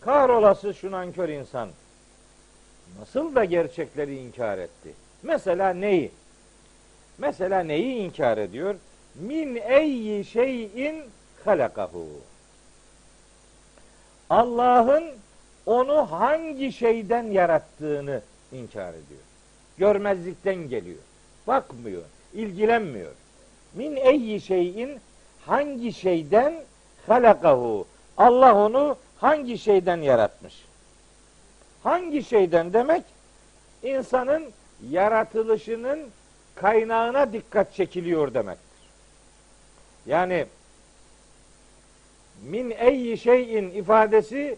Kahrolası şu nankör insan. Nasıl da gerçekleri inkar etti. Mesela neyi? Mesela neyi inkar ediyor? Min eyyi şeyin halakahu. Allah'ın onu hangi şeyden yarattığını inkar ediyor. Görmezlikten geliyor. Bakmıyor, ilgilenmiyor. Min eyyi şeyin hangi şeyden halakahu. Allah onu hangi şeyden yaratmış? Hangi şeyden demek? İnsanın yaratılışının kaynağına dikkat çekiliyor demektir. Yani min eyyi şeyin ifadesi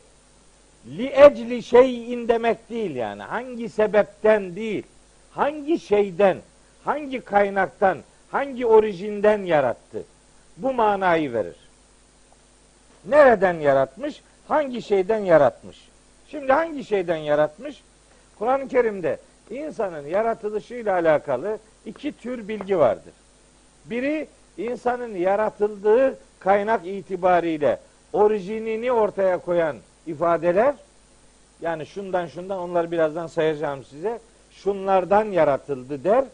li ecli şeyin demek değil yani. Hangi sebepten değil. Hangi şeyden, hangi kaynaktan, hangi orijinden yarattı? Bu manayı verir. Nereden yaratmış? Hangi şeyden yaratmış? Şimdi hangi şeyden yaratmış? Kur'an-ı Kerim'de insanın yaratılışıyla alakalı iki tür bilgi vardır. Biri insanın yaratıldığı kaynak itibariyle orijinini ortaya koyan ifadeler yani şundan şundan onları birazdan sayacağım size. Şunlardan yaratıldı der.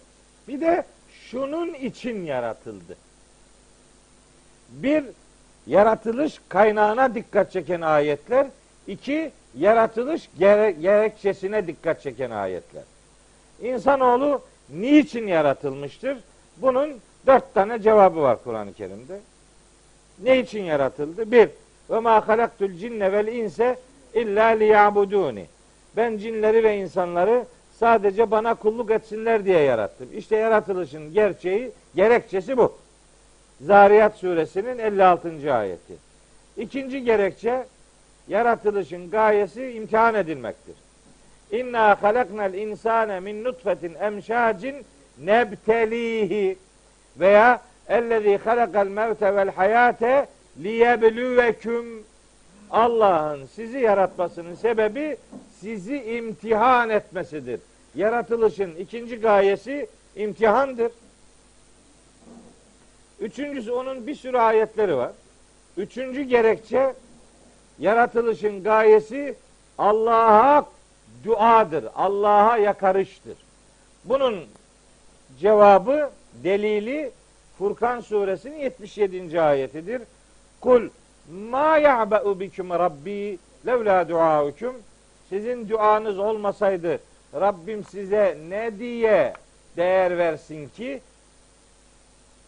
Bir de şunun için yaratıldı. Bir yaratılış kaynağına dikkat çeken ayetler. iki yaratılış gere gerekçesine dikkat çeken ayetler. İnsanoğlu niçin yaratılmıştır? Bunun dört tane cevabı var Kur'an-ı Kerim'de. Ne için yaratıldı? Bir, ve ma halaktul cinne vel inse illa liyabuduni. Ben cinleri ve insanları sadece bana kulluk etsinler diye yarattım. İşte yaratılışın gerçeği, gerekçesi bu. Zariyat suresinin 56. ayeti. İkinci gerekçe yaratılışın gayesi imtihan edilmektir. İnna halaknal insane min nutfetin emşacin nebtelihi veya ellezî halakal mevte vel hayate liyeblüveküm Allah'ın sizi yaratmasının sebebi sizi imtihan etmesidir. Yaratılışın ikinci gayesi imtihandır. Üçüncüsü onun bir sürü ayetleri var. Üçüncü gerekçe yaratılışın gayesi Allah'a duadır. Allah'a yakarıştır. Bunun cevabı, delili Furkan suresinin 77. ayetidir. Kul ma ya'ba'u bikum rabbi levla duaukum sizin duanız olmasaydı Rabbim size ne diye değer versin ki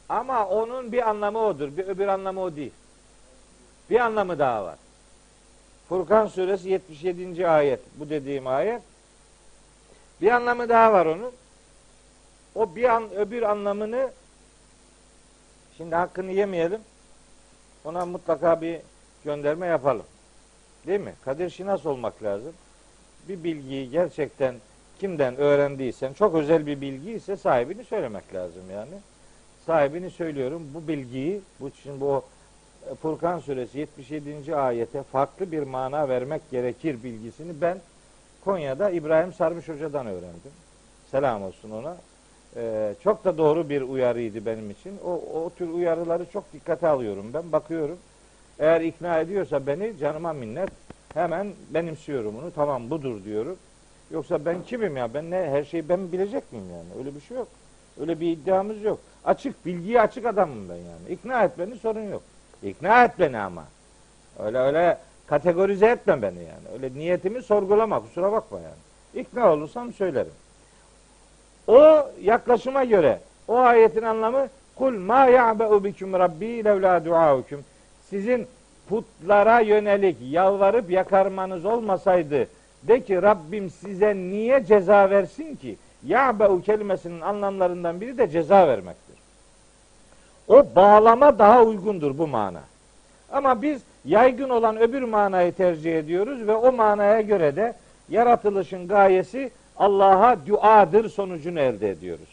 ama onun bir anlamı odur. Bir öbür anlamı o değil. Bir anlamı daha var. Furkan suresi 77. ayet. Bu dediğim ayet. Bir anlamı daha var onun. O bir an, öbür anlamını Şimdi hakkını yemeyelim. Ona mutlaka bir gönderme yapalım. Değil mi? Kadir Şinas olmak lazım. Bir bilgiyi gerçekten kimden öğrendiysen, çok özel bir bilgi ise sahibini söylemek lazım yani. Sahibini söylüyorum. Bu bilgiyi, bu için bu Furkan suresi 77. ayete farklı bir mana vermek gerekir bilgisini ben Konya'da İbrahim Sarmış Hoca'dan öğrendim. Selam olsun ona. Ee, çok da doğru bir uyarıydı benim için. O, o tür uyarıları çok dikkate alıyorum ben. Bakıyorum. Eğer ikna ediyorsa beni canıma minnet. Hemen benimsiyorum onu. Tamam budur diyorum. Yoksa ben kimim ya? Ben ne her şeyi ben bilecek miyim yani? Öyle bir şey yok. Öyle bir iddiamız yok. Açık, bilgiye açık adamım ben yani. İkna et beni sorun yok. İkna et beni ama. Öyle öyle kategorize etme beni yani. Öyle niyetimi sorgulama kusura bakma yani. İkna olursam söylerim. O yaklaşıma göre o ayetin anlamı kul ma ya'be'u bikum rabbi levla duaukum. Sizin putlara yönelik yalvarıp yakarmanız olmasaydı de ki Rabbim size niye ceza versin ki? Ya'be'u kelimesinin anlamlarından biri de ceza vermektir. O bağlama daha uygundur bu mana. Ama biz yaygın olan öbür manayı tercih ediyoruz ve o manaya göre de yaratılışın gayesi Allah'a duadır sonucunu elde ediyoruz.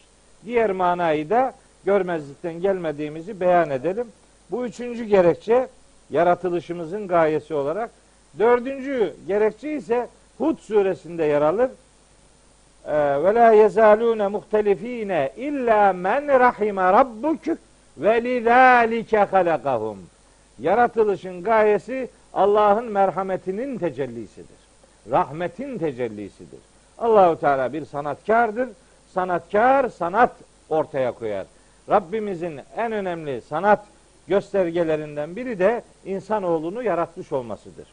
Diğer manayı da görmezlikten gelmediğimizi beyan edelim. Bu üçüncü gerekçe yaratılışımızın gayesi olarak. Dördüncü gerekçe ise Hud suresinde yer alır. Ee, ve la yezalune muhtelifine illa men rahime rabbuk ve lidalike halakahum. Yaratılışın gayesi Allah'ın merhametinin tecellisidir. Rahmetin tecellisidir. Allahu Teala bir sanatkardır. Sanatkar sanat ortaya koyar. Rabbimizin en önemli sanat göstergelerinden biri de insanoğlunu yaratmış olmasıdır.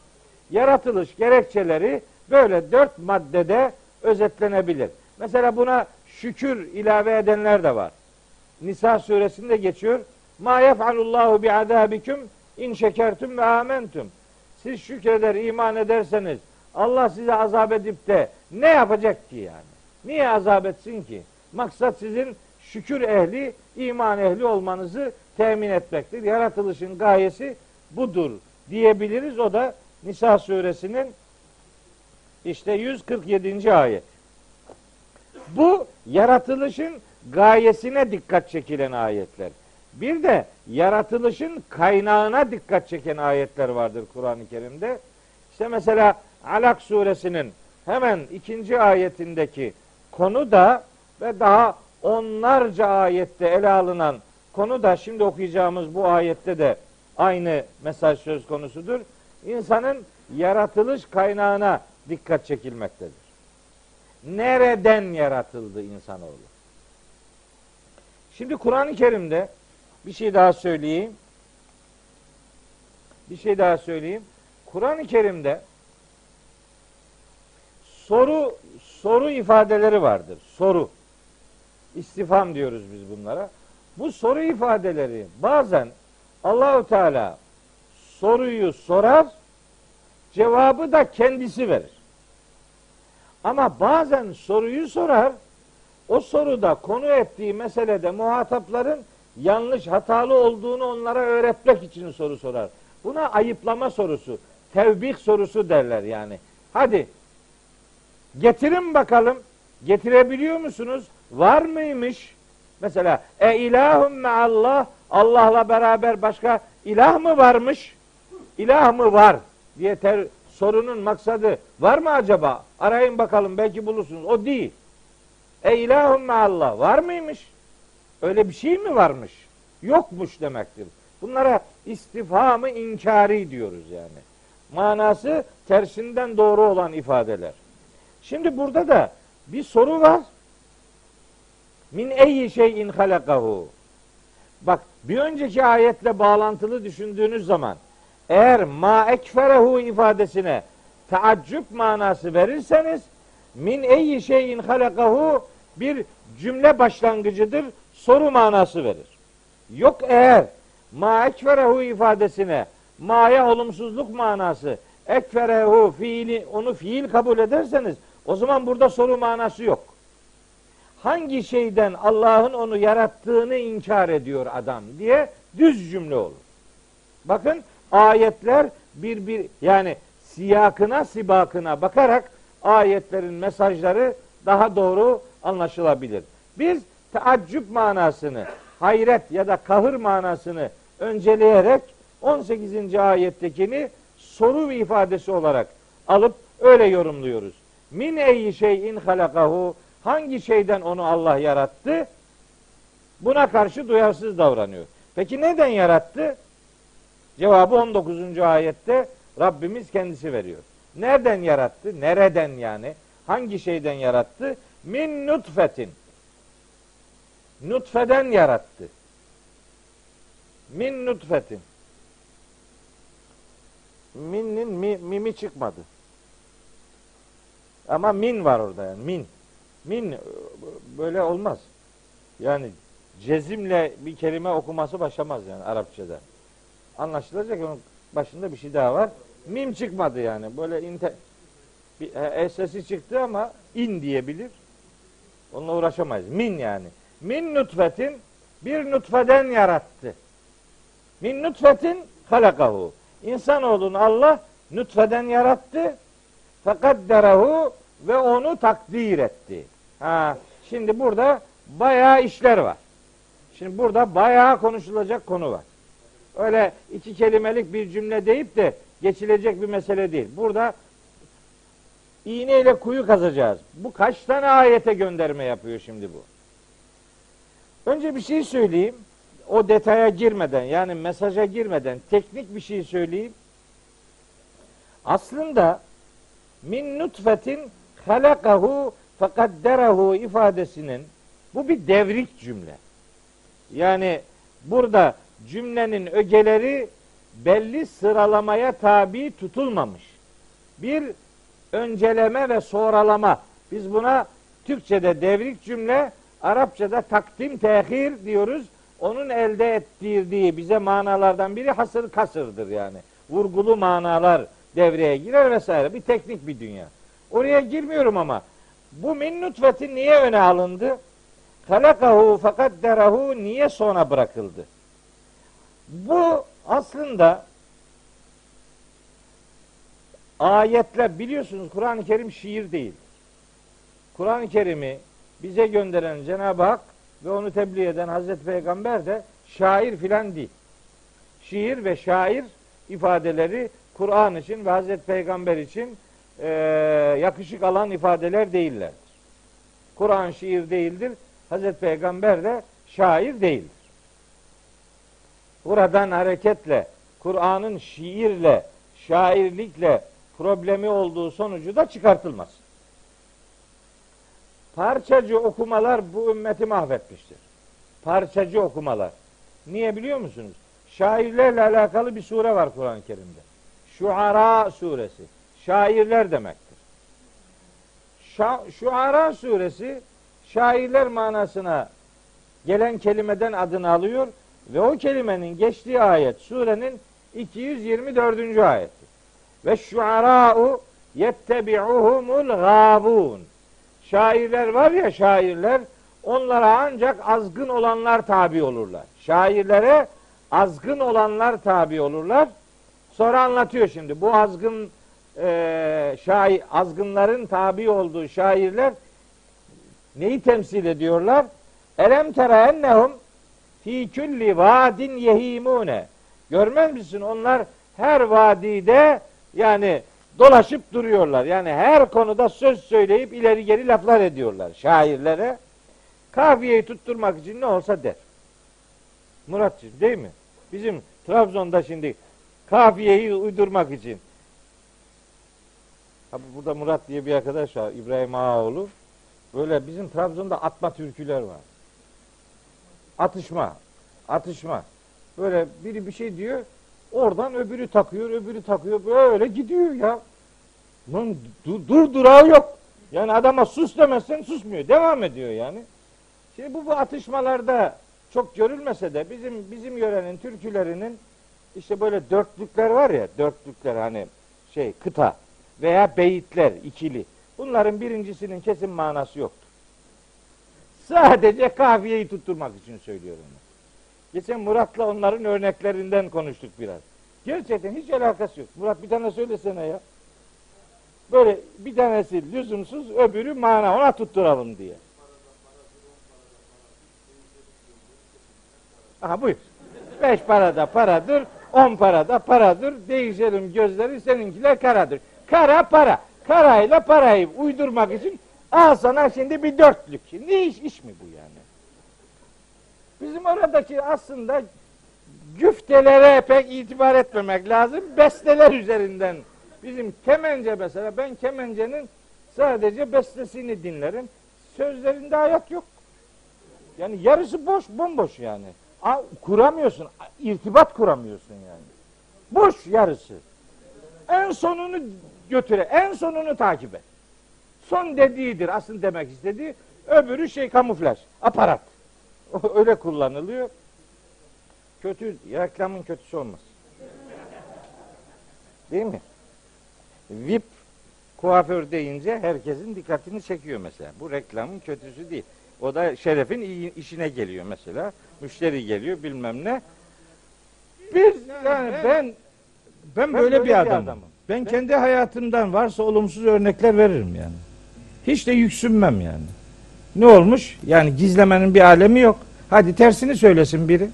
Yaratılış gerekçeleri böyle dört maddede özetlenebilir. Mesela buna şükür ilave edenler de var. Nisa suresinde geçiyor. Ma yef'alullahu bi adabikum in şekertum ve amentum. Siz şükreder, iman ederseniz Allah size azap edip de ne yapacak ki yani? Niye azap etsin ki? Maksat sizin şükür ehli, iman ehli olmanızı temin etmektir. Yaratılışın gayesi budur diyebiliriz. O da Nisa suresinin işte 147. ayet. Bu yaratılışın gayesine dikkat çekilen ayetler. Bir de yaratılışın kaynağına dikkat çeken ayetler vardır Kur'an-ı Kerim'de. İşte mesela Alak suresinin hemen ikinci ayetindeki konu da ve daha onlarca ayette ele alınan konu da şimdi okuyacağımız bu ayette de aynı mesaj söz konusudur. İnsanın yaratılış kaynağına dikkat çekilmektedir. Nereden yaratıldı insanoğlu? Şimdi Kur'an-ı Kerim'de bir şey daha söyleyeyim. Bir şey daha söyleyeyim. Kur'an-ı Kerim'de soru soru ifadeleri vardır. Soru. İstifam diyoruz biz bunlara. Bu soru ifadeleri bazen Allahu Teala soruyu sorar, cevabı da kendisi verir. Ama bazen soruyu sorar, o soruda konu ettiği meselede muhatapların yanlış, hatalı olduğunu onlara öğretmek için soru sorar. Buna ayıplama sorusu, tevbih sorusu derler yani. Hadi getirin bakalım. Getirebiliyor musunuz? Var mıymış? Mesela e ilahum Allah Allah'la beraber başka ilah mı varmış? İlah mı var diye ter, sorunun maksadı var mı acaba? Arayın bakalım belki bulursunuz. O değil. E ilahum Allah var mıymış? Öyle bir şey mi varmış? Yokmuş demektir. Bunlara istifhamı inkari diyoruz yani. Manası tersinden doğru olan ifadeler. Şimdi burada da bir soru var. Min eyyi şeyin halakahu. Bak bir önceki ayetle bağlantılı düşündüğünüz zaman eğer ma ekferehu ifadesine taaccüp manası verirseniz min eyyi şeyin halakahu bir cümle başlangıcıdır. Soru manası verir. Yok eğer ma ekferehu ifadesine ma'ya olumsuzluk manası ekferehu fiili onu fiil kabul ederseniz o zaman burada soru manası yok. hangi şeyden Allah'ın onu yarattığını inkar ediyor adam diye düz cümle olur. Bakın ayetler bir bir yani siyakına sibakına bakarak ayetlerin mesajları daha doğru anlaşılabilir. Biz teaccüp manasını, hayret ya da kahır manasını önceleyerek 18. ayettekini soru ifadesi olarak alıp öyle yorumluyoruz. Min eyyi şeyin halakahu hangi şeyden onu Allah yarattı? Buna karşı duyarsız davranıyor. Peki neden yarattı? Cevabı 19. ayette Rabbimiz kendisi veriyor. Nereden yarattı? Nereden yani? Hangi şeyden yarattı? Min nutfetin. Nutfeden yarattı. Min nutfetin. Min'in mi, mimi çıkmadı. Ama min var orada yani min. Min böyle olmaz. Yani cezimle bir kelime okuması başlamaz yani Arapçada. Anlaşılacak onun başında bir şey daha var. Mim çıkmadı yani. Böyle inte, bir, e, sesi çıktı ama in diyebilir. Onunla uğraşamayız. Min yani. Min nutfetin bir nutfeden yarattı. Min nutfetin halakahu. İnsanoğlunu Allah nutfeden yarattı. Fekadderahu ve onu takdir etti. Ha, şimdi burada bayağı işler var. Şimdi burada bayağı konuşulacak konu var. Öyle iki kelimelik bir cümle deyip de geçilecek bir mesele değil. Burada iğneyle kuyu kazacağız. Bu kaç tane ayete gönderme yapıyor şimdi bu? Önce bir şey söyleyeyim. O detaya girmeden yani mesaja girmeden teknik bir şey söyleyeyim. Aslında min nutfetin halakahu fekadderahu ifadesinin bu bir devrik cümle. Yani burada cümlenin ögeleri belli sıralamaya tabi tutulmamış. Bir önceleme ve sonralama. Biz buna Türkçe'de devrik cümle, Arapça'da takdim tehir diyoruz. Onun elde ettirdiği bize manalardan biri hasır kasırdır yani. Vurgulu manalar devreye girer vesaire. Bir teknik bir dünya. Oraya girmiyorum ama bu min nutfeti niye öne alındı? Halakahu fakat derahu niye sona bırakıldı? Bu aslında ayetler biliyorsunuz Kur'an-ı Kerim şiir değil. Kur'an-ı Kerim'i bize gönderen Cenab-ı Hak ve onu tebliğ eden Hazreti Peygamber de şair filan değil. Şiir ve şair ifadeleri Kur'an için ve Hazreti Peygamber için e, yakışık alan ifadeler değillerdir. Kur'an şiir değildir. Hazreti Peygamber de şair değildir. Buradan hareketle Kur'an'ın şiirle, şairlikle problemi olduğu sonucu da çıkartılmaz. Parçacı okumalar bu ümmeti mahvetmiştir. Parçacı okumalar. Niye biliyor musunuz? Şairlerle alakalı bir sure var Kur'an-ı Kerim'de. Şuara suresi. Şairler demektir. Şa Şuara suresi şairler manasına gelen kelimeden adını alıyor ve o kelimenin geçtiği ayet surenin 224. ayeti. Ve şuara'u yettebi'uhumul gâbun. Şairler var ya şairler onlara ancak azgın olanlar tabi olurlar. Şairlere azgın olanlar tabi olurlar. Sonra anlatıyor şimdi. Bu azgın e, şair, azgınların tabi olduğu şairler neyi temsil ediyorlar? Elem tera ennehum fi külli vadin yehimune. Görmez misin? Onlar her vadide yani dolaşıp duruyorlar. Yani her konuda söz söyleyip ileri geri laflar ediyorlar şairlere. Kafiyeyi tutturmak için ne olsa der. Muratçım değil mi? Bizim Trabzon'da şimdi kafiyeyi uydurmak için. Abi burada Murat diye bir arkadaş var. İbrahim Ağaoğlu. Böyle bizim Trabzon'da atma türküler var. Atışma. Atışma. Böyle biri bir şey diyor. Oradan öbürü takıyor, öbürü takıyor. Böyle gidiyor ya. Lan dur, dur durağı yok. Yani adama sus demezsen susmuyor. Devam ediyor yani. Şimdi bu, bu atışmalarda çok görülmese de bizim bizim yörenin türkülerinin işte böyle dörtlükler var ya dörtlükler hani şey kıta veya beyitler ikili. Bunların birincisinin kesin manası yoktur. Sadece kafiyeyi tutturmak için söylüyorum. Geçen Murat'la onların örneklerinden konuştuk biraz. Gerçekten hiç alakası yok. Murat bir tane söylesene ya. Böyle bir tanesi lüzumsuz, öbürü mana ona tutturalım diye. Aha buyur. Beş parada paradır, on parada paradır. Değişelim gözleri seninkiler karadır. Kara para. Karayla parayı uydurmak için al sana şimdi bir dörtlük. Ne iş, iş mi bu yani? Bizim oradaki aslında güftelere pek itibar etmemek lazım. Besteler üzerinden. Bizim kemence mesela ben kemencenin sadece bestesini dinlerim. Sözlerinde hayat yok. Yani yarısı boş, bomboş yani. Kuramıyorsun, irtibat kuramıyorsun yani. Boş yarısı. En sonunu götüre, en sonunu takip et. Son dediğidir aslında demek istediği. Öbürü şey kamuflaj, aparat. Öyle kullanılıyor. Kötü, reklamın kötüsü olmaz. Değil mi? VIP kuaför deyince herkesin dikkatini çekiyor mesela. Bu reklamın kötüsü değil. O da şerefin iyi, işine geliyor mesela. Müşteri geliyor bilmem ne. Biz yani ben Ben böyle, bir adamım. Ben kendi hayatımdan varsa olumsuz örnekler veririm yani. Hiç de yüksünmem yani. Ne olmuş? Yani gizlemenin bir alemi yok. Hadi tersini söylesin biri.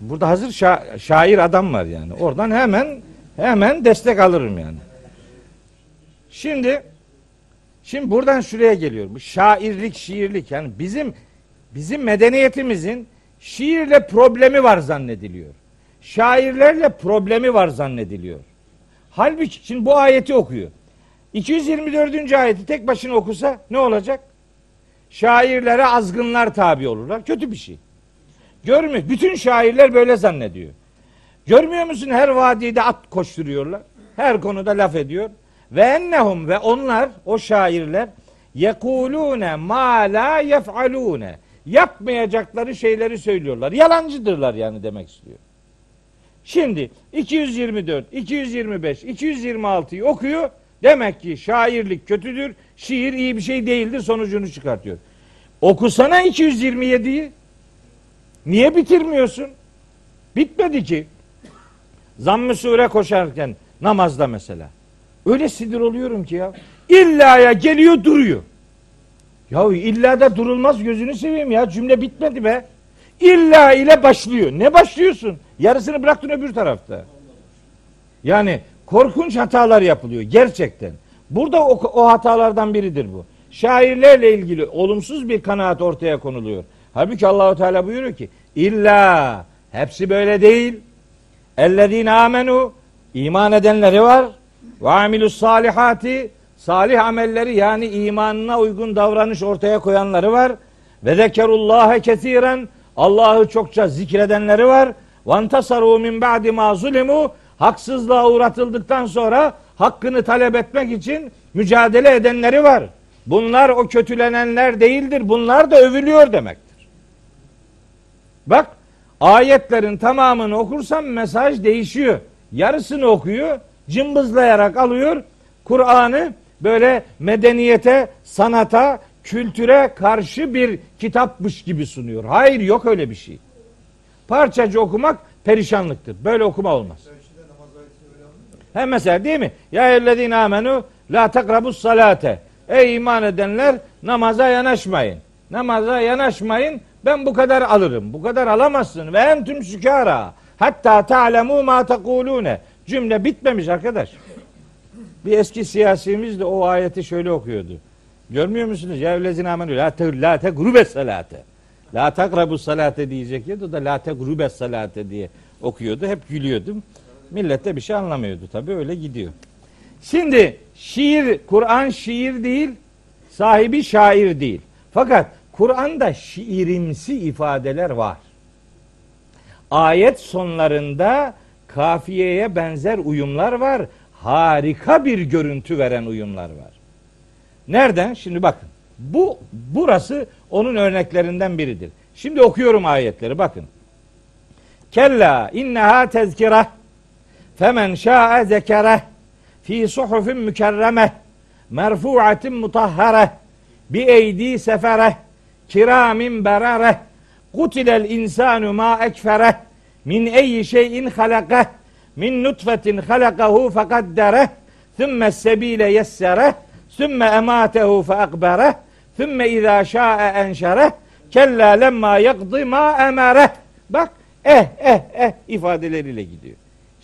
Burada hazır şa- şair adam var yani. Oradan hemen hemen destek alırım yani. Şimdi şimdi buradan şuraya geliyorum. Bu şairlik, şiirlik yani bizim bizim medeniyetimizin şiirle problemi var zannediliyor. Şairlerle problemi var zannediliyor. Halbuki şimdi bu ayeti okuyor. 224. ayeti tek başına okusa ne olacak? Şairlere azgınlar tabi olurlar. Kötü bir şey. Görmüyor. Bütün şairler böyle zannediyor. Görmüyor musun her vadide at koşturuyorlar. Her konuda laf ediyor. Ve ennehum ve onlar o şairler yekulune ma la yef'alune yapmayacakları şeyleri söylüyorlar. Yalancıdırlar yani demek istiyor. Şimdi 224, 225, 226'yı okuyor. Demek ki şairlik kötüdür, şiir iyi bir şey değildir sonucunu çıkartıyor. Okusana 227'yi. Niye bitirmiyorsun? Bitmedi ki. Zamm-ı sure koşarken namazda mesela. Öyle sinir oluyorum ki ya. İllaya geliyor duruyor. Ya illa da durulmaz gözünü seveyim ya. Cümle bitmedi be. İlla ile başlıyor. Ne başlıyorsun? Yarısını bıraktın öbür tarafta. Yani korkunç hatalar yapılıyor gerçekten. Burada o, o hatalardan biridir bu. Şairlerle ilgili olumsuz bir kanaat ortaya konuluyor. Halbuki Allahu Teala buyuruyor ki illa hepsi böyle değil. Ellezine amenu iman edenleri var ve amilus salihati salih amelleri yani imanına uygun davranış ortaya koyanları var. Ve zekerullaha kesiren Allah'ı çokça zikredenleri var. Vantasaru min ba'di ma zulimu haksızlığa uğratıldıktan sonra hakkını talep etmek için mücadele edenleri var. Bunlar o kötülenenler değildir. Bunlar da övülüyor demektir. Bak ayetlerin tamamını okursam mesaj değişiyor. Yarısını okuyor, cımbızlayarak alıyor. Kur'an'ı böyle medeniyete, sanata, kültüre karşı bir kitapmış gibi sunuyor. Hayır yok öyle bir şey. Parçacı okumak perişanlıktır. Böyle okuma olmaz. Hem mesela değil mi? Ya ellezine amenu la takrabus salate. Ey iman edenler namaza yanaşmayın. Namaza yanaşmayın. Ben bu kadar alırım. Bu kadar alamazsın. Ve entüm sükara. Hatta ta'lemu ma tekulune. Cümle bitmemiş arkadaş. Bir eski siyasimiz de o ayeti şöyle okuyordu. Görmüyor musunuz? Ya ellezine amenu la te grubes salate. La takrabus salate diyecek ya da la te grubes salate diye okuyordu. Hep gülüyordum. Millet de bir şey anlamıyordu tabii öyle gidiyor. Şimdi şiir, Kur'an şiir değil, sahibi şair değil. Fakat Kur'an'da şiirimsi ifadeler var. Ayet sonlarında kafiyeye benzer uyumlar var. Harika bir görüntü veren uyumlar var. Nereden? Şimdi bakın. Bu burası onun örneklerinden biridir. Şimdi okuyorum ayetleri bakın. Kella inneha tezkireh femen şa'e zekereh fi suhufin mükerremeh merfu'atin mutahhareh bi eydi sefere kiramin berare kutilel insanu ma ekfere min eyyi şeyin halakeh min nutfetin halakahu fekaddere thumme sebile yessere thumme ematehu fe akbere thumme izâ şâe enşere kella lemma yakdı ma emere bak eh eh eh ifadeleriyle gidiyor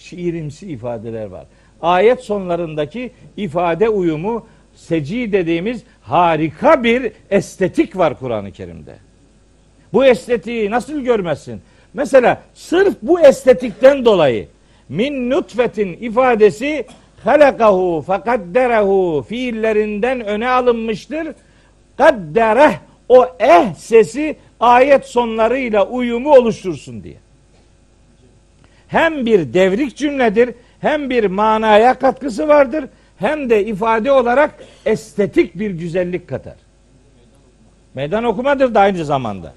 şiirimsi ifadeler var ayet sonlarındaki ifade uyumu seci dediğimiz harika bir estetik var Kur'an-ı Kerim'de. Bu estetiği nasıl görmezsin? Mesela sırf bu estetikten dolayı min nutfetin ifadesi halakahu fakadderehu fiillerinden öne alınmıştır. Kaddereh o eh sesi ayet sonlarıyla uyumu oluştursun diye. Hem bir devrik cümledir, hem bir manaya katkısı vardır, hem de ifade olarak estetik bir güzellik katar. Meydan okumadır da aynı zamanda.